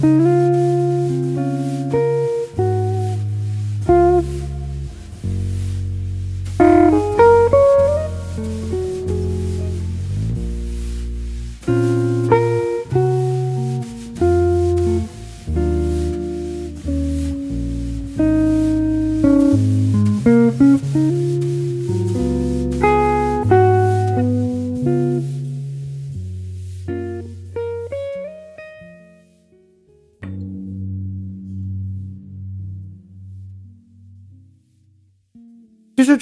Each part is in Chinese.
其实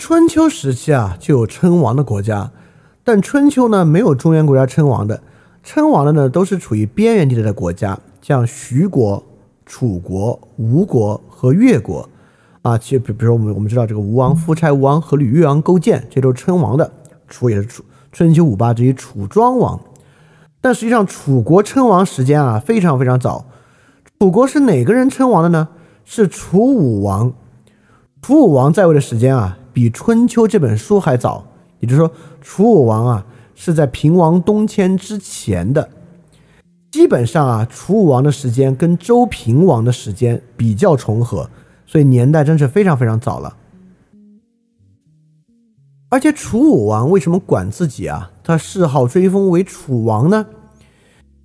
春秋时期啊，就有称王的国家，但春秋呢没有中原国家称王的，称王的呢都是处于边缘地带的国家，像徐国、楚国、吴国和越国啊。其实比比如我们我们知道这个吴王夫差、吴王阖闾、越王勾践，这都是称王的。楚也是楚春秋五霸之一，楚庄王。但实际上楚国称王时间啊非常非常早。楚国是哪个人称王的呢？是楚武王。楚武王在位的时间啊。比《春秋》这本书还早，也就是说，楚武王啊是在平王东迁之前的。基本上啊，楚武王的时间跟周平王的时间比较重合，所以年代真是非常非常早了。而且楚武王为什么管自己啊？他谥号追封为楚王呢？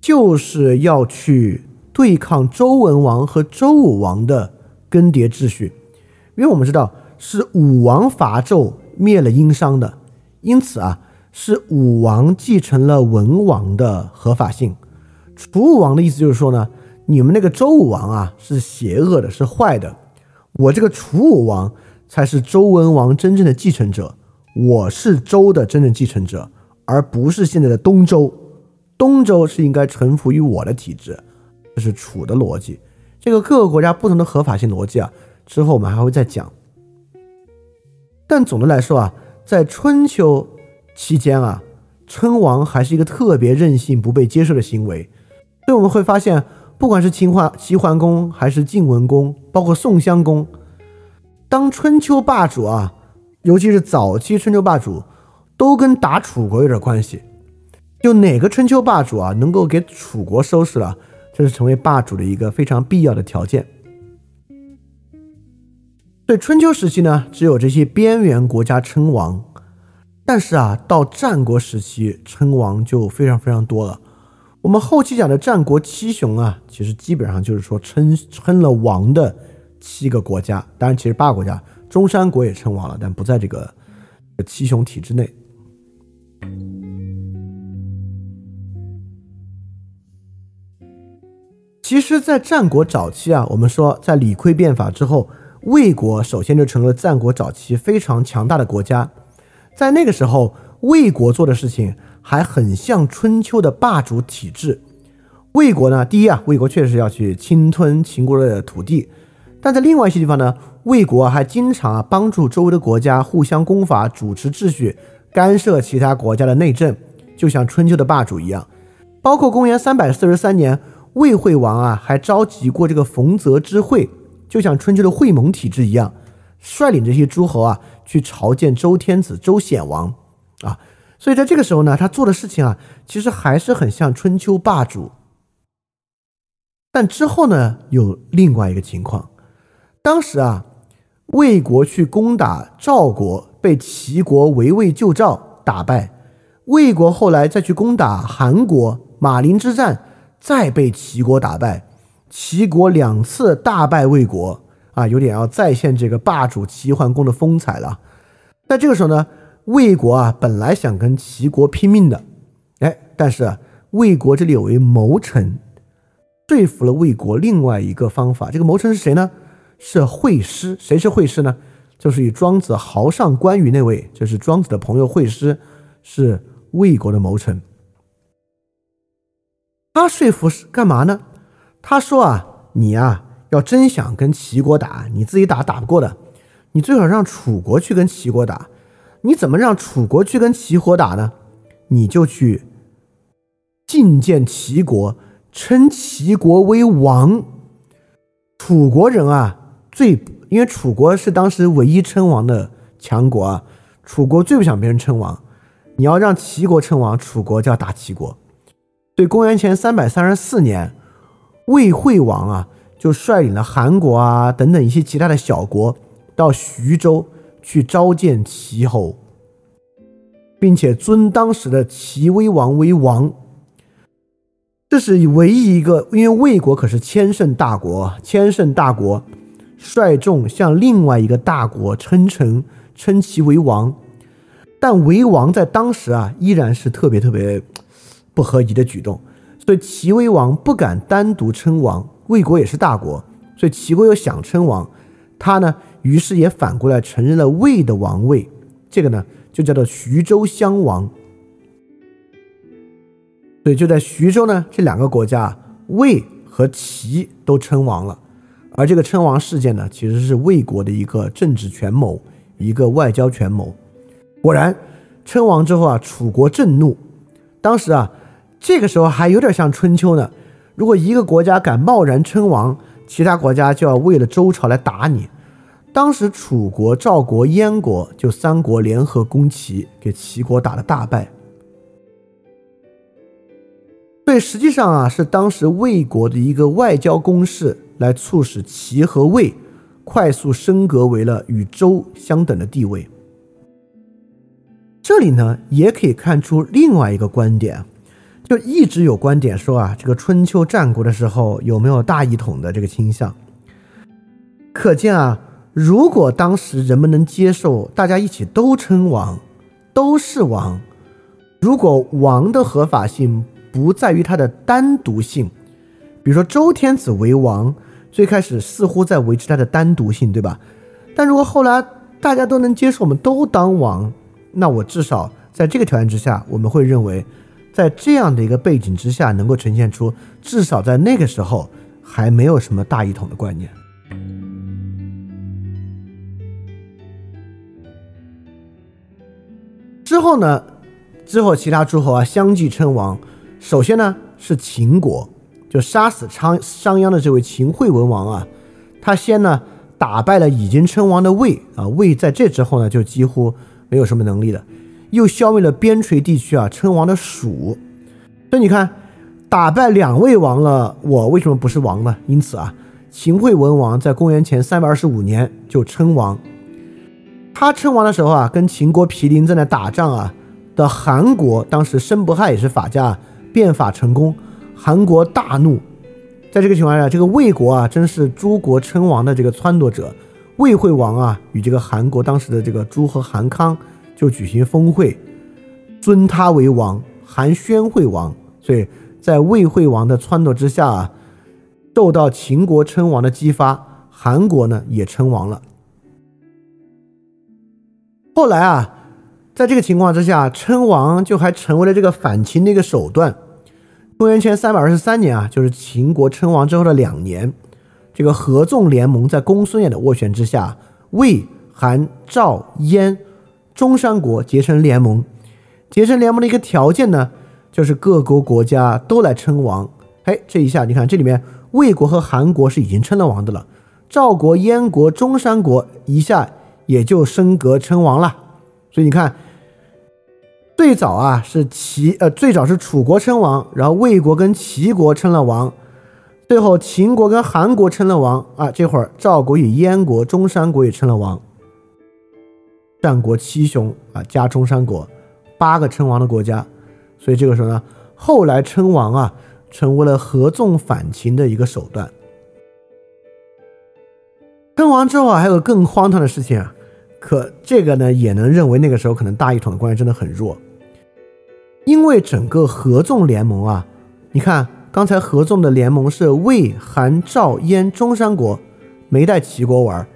就是要去对抗周文王和周武王的更迭秩序，因为我们知道。是武王伐纣灭了殷商的，因此啊，是武王继承了文王的合法性。楚武王的意思就是说呢，你们那个周武王啊是邪恶的，是坏的，我这个楚武王才是周文王真正的继承者，我是周的真正继承者，而不是现在的东周。东周是应该臣服于我的体制，这是楚的逻辑。这个各个国家不同的合法性逻辑啊，之后我们还会再讲。但总的来说啊，在春秋期间啊，称王还是一个特别任性、不被接受的行为。所以我们会发现，不管是秦桓齐桓公，还是晋文公，包括宋襄公，当春秋霸主啊，尤其是早期春秋霸主，都跟打楚国有点关系。就哪个春秋霸主啊，能够给楚国收拾了，这是成为霸主的一个非常必要的条件。对春秋时期呢，只有这些边缘国家称王，但是啊，到战国时期称王就非常非常多了。我们后期讲的战国七雄啊，其实基本上就是说称称了王的七个国家。当然，其实八个国家，中山国也称王了，但不在这个七雄体制内。其实，在战国早期啊，我们说在李悝变法之后。魏国首先就成了战国早期非常强大的国家，在那个时候，魏国做的事情还很像春秋的霸主体制。魏国呢，第一啊，魏国确实要去侵吞秦国的土地，但在另外一些地方呢，魏国还经常啊帮助周围的国家互相攻伐，主持秩序，干涉其他国家的内政，就像春秋的霸主一样。包括公元三百四十三年，魏惠王啊还召集过这个冯泽之会。就像春秋的会盟体制一样，率领这些诸侯啊去朝见周天子、周显王啊，所以在这个时候呢，他做的事情啊，其实还是很像春秋霸主。但之后呢，有另外一个情况，当时啊，魏国去攻打赵国，被齐国围魏救赵打败；魏国后来再去攻打韩国，马陵之战再被齐国打败。齐国两次大败魏国啊，有点要再现这个霸主齐桓公的风采了。在这个时候呢，魏国啊本来想跟齐国拼命的，哎，但是魏国这里有一谋臣，说服了魏国另外一个方法。这个谋臣是谁呢？是惠师。谁是惠师呢？就是与庄子豪上关羽那位，就是庄子的朋友惠师，是魏国的谋臣。他说服是干嘛呢？他说啊，你啊，要真想跟齐国打，你自己打打不过的，你最好让楚国去跟齐国打。你怎么让楚国去跟齐国打呢？你就去觐见齐国，称齐国为王。楚国人啊，最因为楚国是当时唯一称王的强国啊，楚国最不想别人称王。你要让齐国称王，楚国就要打齐国。对，公元前三百三十四年，魏惠王啊，就率领了韩国啊等等一些其他的小国到徐州。去召见齐侯，并且尊当时的齐威王为王。这是唯一一个，因为魏国可是千乘大国，千乘大国率众向另外一个大国称臣，称其为王。但为王在当时啊，依然是特别特别不合宜的举动，所以齐威王不敢单独称王。魏国也是大国，所以齐国又想称王，他呢？于是也反过来承认了魏的王位，这个呢就叫做徐州襄王。所以就在徐州呢，这两个国家魏和齐都称王了。而这个称王事件呢，其实是魏国的一个政治权谋，一个外交权谋。果然，称王之后啊，楚国震怒。当时啊，这个时候还有点像春秋呢。如果一个国家敢贸然称王，其他国家就要为了周朝来打你。当时楚国、赵国、燕国就三国联合攻齐，给齐国打了大败。所以实际上啊，是当时魏国的一个外交攻势，来促使齐和魏快速升格为了与周相等的地位。这里呢，也可以看出另外一个观点，就一直有观点说啊，这个春秋战国的时候有没有大一统的这个倾向？可见啊。如果当时人们能接受大家一起都称王，都是王，如果王的合法性不在于他的单独性，比如说周天子为王，最开始似乎在维持他的单独性，对吧？但如果后来大家都能接受我们都当王，那我至少在这个条件之下，我们会认为，在这样的一个背景之下，能够呈现出至少在那个时候还没有什么大一统的观念。之后呢？之后其他诸侯啊相继称王。首先呢是秦国，就杀死商商鞅的这位秦惠文王啊。他先呢打败了已经称王的魏啊，魏在这之后呢就几乎没有什么能力了。又消灭了边陲地区啊称王的蜀。所以你看，打败两位王了，我为什么不是王呢？因此啊，秦惠文王在公元前三百二十五年就称王。他称王的时候啊，跟秦国毗邻正在打仗啊的韩国，当时申不害也是法家，变法成功，韩国大怒。在这个情况下，这个魏国啊，真是诸国称王的这个撺掇者。魏惠王啊，与这个韩国当时的这个诸侯韩康就举行峰会，尊他为王，韩宣惠王。所以在魏惠王的撺掇之下啊，受到秦国称王的激发，韩国呢也称王了。后来啊，在这个情况之下，称王就还成为了这个反秦的一个手段。公元前三百二十三年啊，就是秦国称王之后的两年，这个合纵联盟在公孙衍的斡旋之下，魏、韩、赵、燕、中山国结成联盟。结成联盟的一个条件呢，就是各国国家都来称王。哎，这一下你看，这里面魏国和韩国是已经称了王的了，赵国、燕国、中山国一下。也就升格称王了，所以你看，最早啊是齐呃最早是楚国称王，然后魏国跟齐国称了王，最后秦国跟韩国称了王啊，这会儿赵国与燕国、中山国也称了王，战国七雄啊加中山国八个称王的国家，所以这个时候呢，后来称王啊成为了合纵反秦的一个手段。称王之后啊，还有更荒唐的事情啊，可这个呢也能认为那个时候可能大一统的关系真的很弱。因为整个合纵联盟啊，你看刚才合纵的联盟是魏、韩、赵、燕、中山国，没带齐国玩。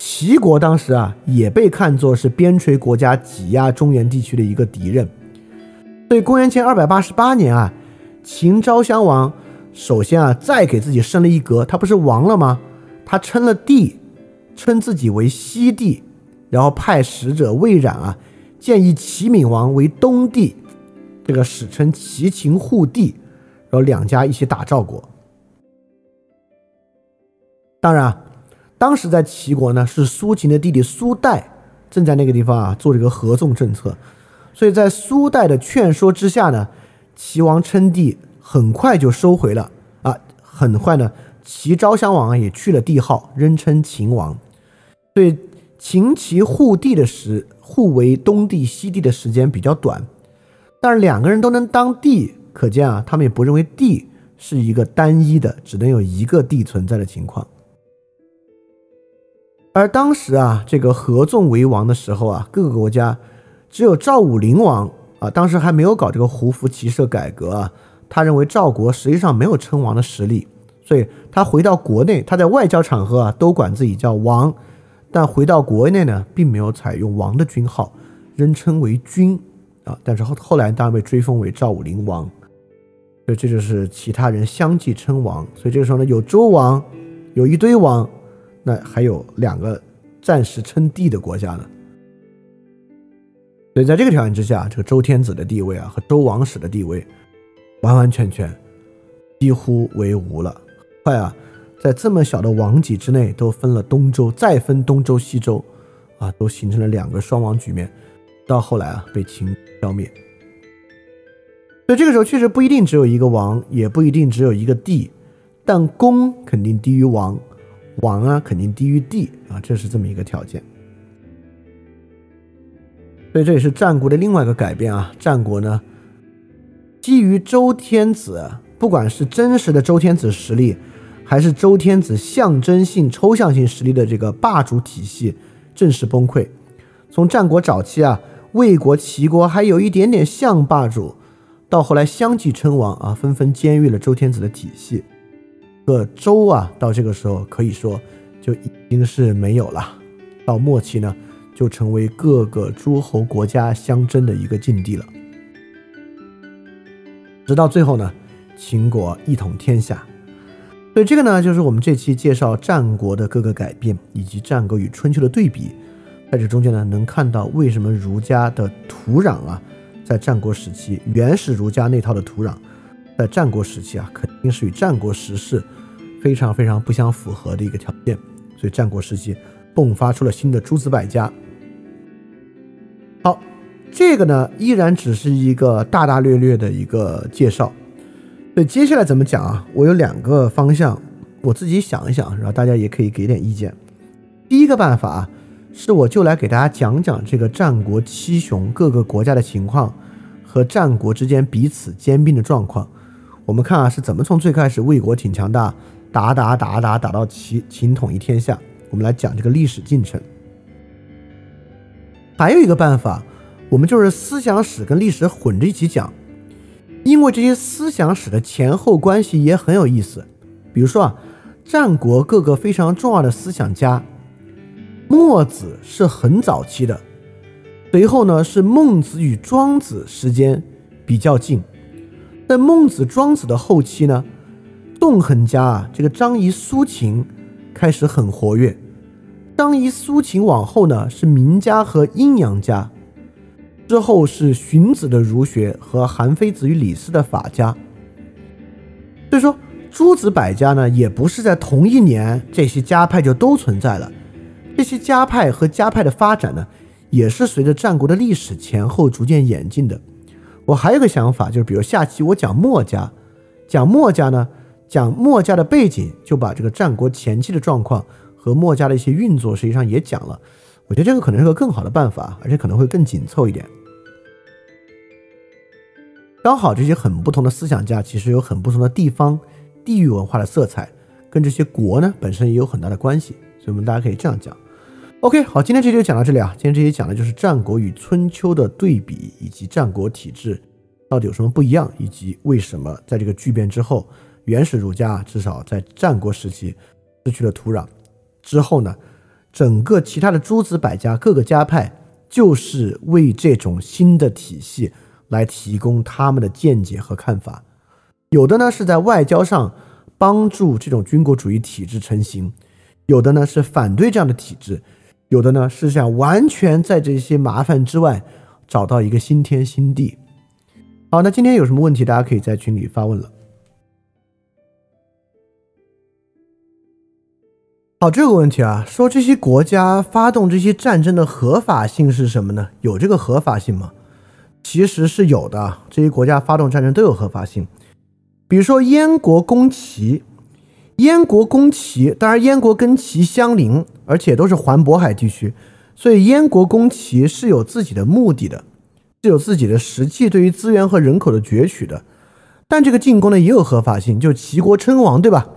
齐国当时啊，也被看作是边陲国家挤压中原地区的一个敌人。所以公元前二百八十八年啊，秦昭襄王首先啊，再给自己升了一格，他不是王了吗？他称了帝，称自己为西帝，然后派使者魏冉啊，建议齐闵王为东帝，这个史称齐秦互帝，然后两家一起打赵国。当然啊，当时在齐国呢，是苏秦的弟弟苏代正在那个地方啊做这个合纵政策。所以在苏代的劝说之下呢，齐王称帝很快就收回了啊，很快呢，齐昭襄王也去了帝号，仍称秦王。所以秦齐互帝的时，互为东帝西帝的时间比较短，但是两个人都能当帝，可见啊，他们也不认为帝是一个单一的，只能有一个帝存在的情况。而当时啊，这个合纵为王的时候啊，各个国家。只有赵武灵王啊，当时还没有搞这个胡服骑射改革啊。他认为赵国实际上没有称王的实力，所以他回到国内，他在外交场合啊都管自己叫王，但回到国内呢，并没有采用王的军号，仍称为君啊。但是后后来当然被追封为赵武灵王，所以这就是其他人相继称王。所以这个时候呢，有周王，有一堆王，那还有两个暂时称帝的国家呢。所以在这个条件之下，这个周天子的地位啊和周王室的地位，完完全全几乎为无了。快啊，在这么小的王级之内都分了东周，再分东周、西周，啊，都形成了两个双王局面。到后来啊，被秦消灭。所以这个时候确实不一定只有一个王，也不一定只有一个帝，但公肯定低于王，王啊肯定低于帝啊，这是这么一个条件。所以这也是战国的另外一个改变啊！战国呢，基于周天子，不管是真实的周天子实力，还是周天子象征性、抽象性实力的这个霸主体系，正式崩溃。从战国早期啊，魏国、齐国还有一点点像霸主，到后来相继称王啊，纷纷监狱了周天子的体系。个周啊，到这个时候可以说就已经是没有了。到末期呢？就成为各个诸侯国家相争的一个境地了。直到最后呢，秦国一统天下。所以这个呢，就是我们这期介绍战国的各个改变，以及战国与春秋的对比。在这中间呢，能看到为什么儒家的土壤啊，在战国时期原始儒家那套的土壤，在战国时期啊，肯定是与战国时势非常非常不相符合的一个条件。所以战国时期迸发出了新的诸子百家。好，这个呢依然只是一个大大略略的一个介绍。所以接下来怎么讲啊？我有两个方向，我自己想一想，然后大家也可以给点意见。第一个办法啊，是我就来给大家讲讲这个战国七雄各个国家的情况和战国之间彼此兼并的状况。我们看啊是怎么从最开始魏国挺强大，打打打打打到齐秦统一天下。我们来讲这个历史进程。还有一个办法，我们就是思想史跟历史混着一起讲，因为这些思想史的前后关系也很有意思。比如说啊，战国各个非常重要的思想家，墨子是很早期的，随后呢是孟子与庄子时间比较近，在孟子、庄子的后期呢，纵横家啊，这个张仪、苏秦开始很活跃。张仪、苏秦往后呢是名家和阴阳家，之后是荀子的儒学和韩非子与李斯的法家。所以说，诸子百家呢也不是在同一年这些家派就都存在了，这些家派和家派的发展呢也是随着战国的历史前后逐渐演进的。我还有个想法，就是比如下期我讲墨家，讲墨家呢，讲墨家的背景，就把这个战国前期的状况。和墨家的一些运作，实际上也讲了。我觉得这个可能是个更好的办法，而且可能会更紧凑一点。刚好这些很不同的思想家，其实有很不同的地方、地域文化的色彩，跟这些国呢本身也有很大的关系。所以我们大家可以这样讲。OK，好，今天这期就讲到这里啊。今天这期讲的就是战国与春秋的对比，以及战国体制到底有什么不一样，以及为什么在这个巨变之后，原始儒家至少在战国时期失去了土壤之后呢，整个其他的诸子百家各个家派就是为这种新的体系来提供他们的见解和看法，有的呢是在外交上帮助这种军国主义体制成型，有的呢是反对这样的体制，有的呢是想完全在这些麻烦之外找到一个新天新地。好，那今天有什么问题，大家可以在群里发问了。好，这个问题啊，说这些国家发动这些战争的合法性是什么呢？有这个合法性吗？其实是有的，这些国家发动战争都有合法性。比如说燕国攻齐，燕国攻齐，当然燕国跟齐相邻，而且都是环渤海地区，所以燕国攻齐是有自己的目的的。是有自己的实际对于资源和人口的攫取的，但这个进攻呢也有合法性，就齐国称王，对吧？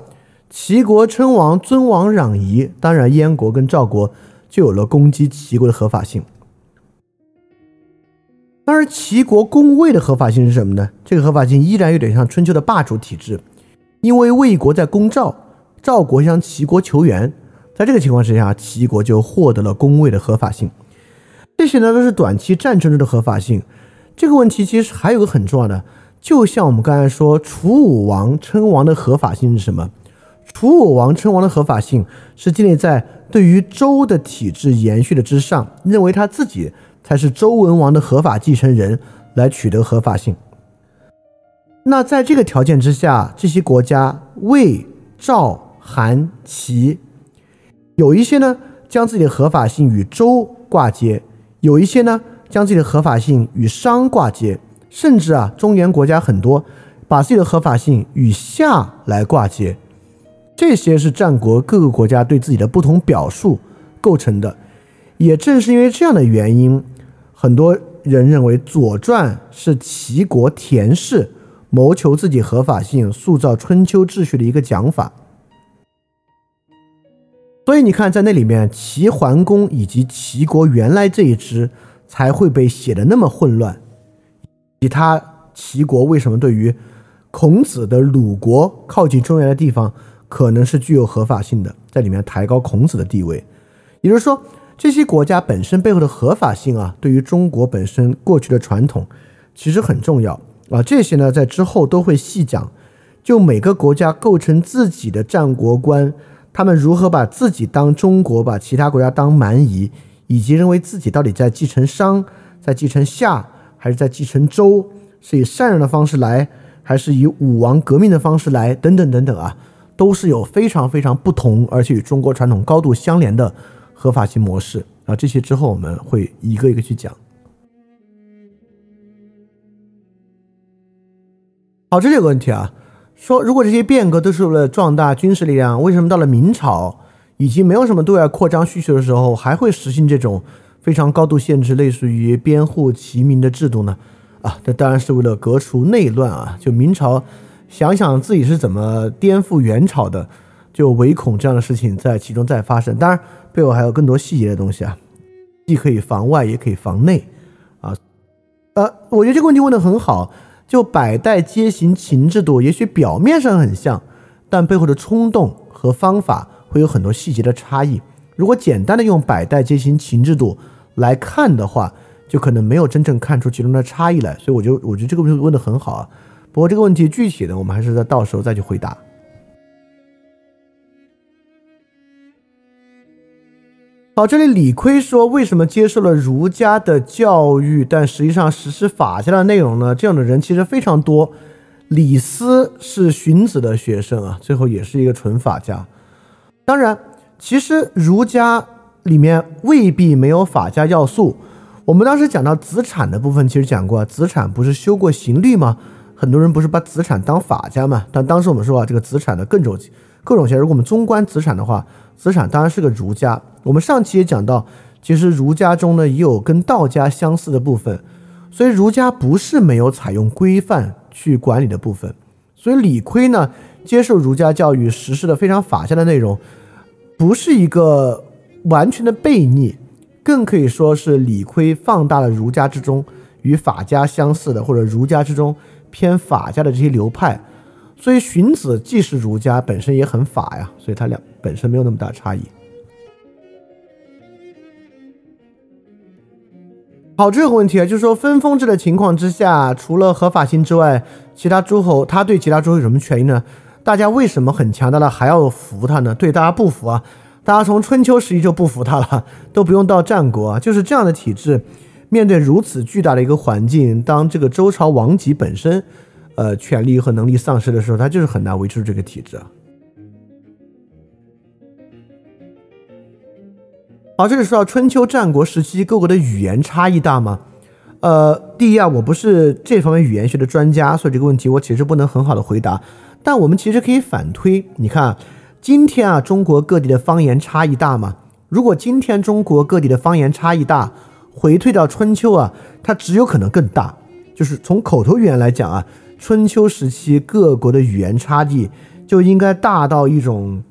齐国称王，尊王攘夷，当然燕国跟赵国就有了攻击齐国的合法性。当然，齐国攻魏的合法性是什么呢？这个合法性依然有点像春秋的霸主体制，因为魏国在攻赵，赵国向齐国求援，在这个情况之下，齐国就获得了攻魏的合法性。这些呢都是短期战争中的合法性。这个问题其实还有个很重要的，就像我们刚才说，楚武王称王的合法性是什么？楚武王称王的合法性是建立在对于周的体制延续的之上，认为他自己才是周文王的合法继承人来取得合法性。那在这个条件之下，这些国家魏、赵、韩、齐，有一些呢将自己的合法性与周挂接。有一些呢，将自己的合法性与商挂接，甚至啊，中原国家很多把自己的合法性与夏来挂接，这些是战国各个国家对自己的不同表述构成的。也正是因为这样的原因，很多人认为《左传》是齐国田氏谋求自己合法性、塑造春秋秩序的一个讲法。所以你看，在那里面，齐桓公以及齐国原来这一支才会被写的那么混乱。其他齐国为什么对于孔子的鲁国靠近中原的地方，可能是具有合法性的，在里面抬高孔子的地位？也就是说，这些国家本身背后的合法性啊，对于中国本身过去的传统其实很重要啊。这些呢，在之后都会细讲。就每个国家构成自己的战国观。他们如何把自己当中国，把其他国家当蛮夷，以及认为自己到底在继承商，在继承夏，还是在继承周？是以善人的方式来，还是以武王革命的方式来？等等等等啊，都是有非常非常不同，而且与中国传统高度相连的合法性模式啊。这些之后我们会一个一个去讲。好，这里有个问题啊。说，如果这些变革都是为了壮大军事力量，为什么到了明朝已经没有什么对外扩张需求的时候，还会实行这种非常高度限制、类似于编户齐民的制度呢？啊，这当然是为了革除内乱啊！就明朝想想自己是怎么颠覆元朝的，就唯恐这样的事情在其中再发生。当然，背后还有更多细节的东西啊，既可以防外，也可以防内啊。呃，我觉得这个问题问得很好。就百代皆行秦制度，也许表面上很像，但背后的冲动和方法会有很多细节的差异。如果简单的用百代皆行秦制度来看的话，就可能没有真正看出其中的差异来。所以我就我觉得这个问题问得很好啊。不过这个问题具体的，我们还是在到时候再去回答。好，这里李亏说，为什么接受了儒家的教育，但实际上实施法家的内容呢？这样的人其实非常多。李斯是荀子的学生啊，最后也是一个纯法家。当然，其实儒家里面未必没有法家要素。我们当时讲到子产的部分，其实讲过，子产不是修过刑律吗？很多人不是把子产当法家嘛？但当时我们说啊，这个子产的各种各种学，如果我们纵观子产的话。子产当然是个儒家，我们上期也讲到，其实儒家中呢也有跟道家相似的部分，所以儒家不是没有采用规范去管理的部分。所以李悝呢接受儒家教育，实施的非常法家的内容，不是一个完全的悖逆，更可以说是李悝放大了儒家之中与法家相似的，或者儒家之中偏法家的这些流派。所以荀子既是儒家，本身也很法呀，所以他俩本身没有那么大差异。好，这个问题啊，就是说分封制的情况之下，除了合法性之外，其他诸侯他对其他诸侯有什么权益呢？大家为什么很强大的还要服他呢？对，大家不服啊，大家从春秋时期就不服他了，都不用到战国，就是这样的体制，面对如此巨大的一个环境，当这个周朝王级本身，呃，权力和能力丧失的时候，他就是很难维持住这个体制。好，这里说到春秋战国时期各国的语言差异大吗？呃，第一啊，我不是这方面语言学的专家，所以这个问题我其实不能很好的回答。但我们其实可以反推，你看，今天啊，中国各地的方言差异大吗？如果今天中国各地的方言差异大，回退到春秋啊，它只有可能更大。就是从口头语言来讲啊，春秋时期各国的语言差异就应该大到一种。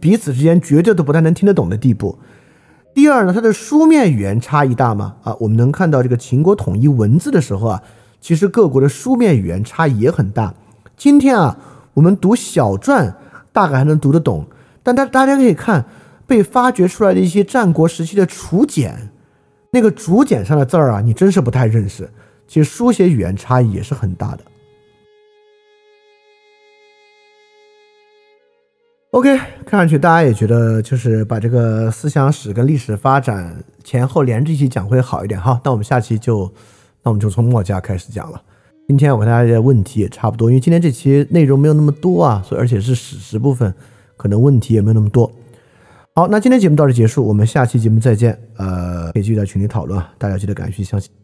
彼此之间绝对都不太能听得懂的地步。第二呢，它的书面语言差异大吗？啊，我们能看到这个秦国统一文字的时候啊，其实各国的书面语言差异也很大。今天啊，我们读小篆大概还能读得懂，但大大家可以看被发掘出来的一些战国时期的楚简，那个竹简上的字儿啊，你真是不太认识。其实书写语言差异也是很大的。OK，看上去大家也觉得就是把这个思想史跟历史发展前后连着一起讲会好一点哈。那我们下期就，那我们就从墨家开始讲了。今天我跟大家的问题也差不多，因为今天这期内容没有那么多啊，所以而且是史实部分，可能问题也没有那么多。好，那今天节目到这结束，我们下期节目再见。呃，可以继续在群里讨论，大家记得感谢相信。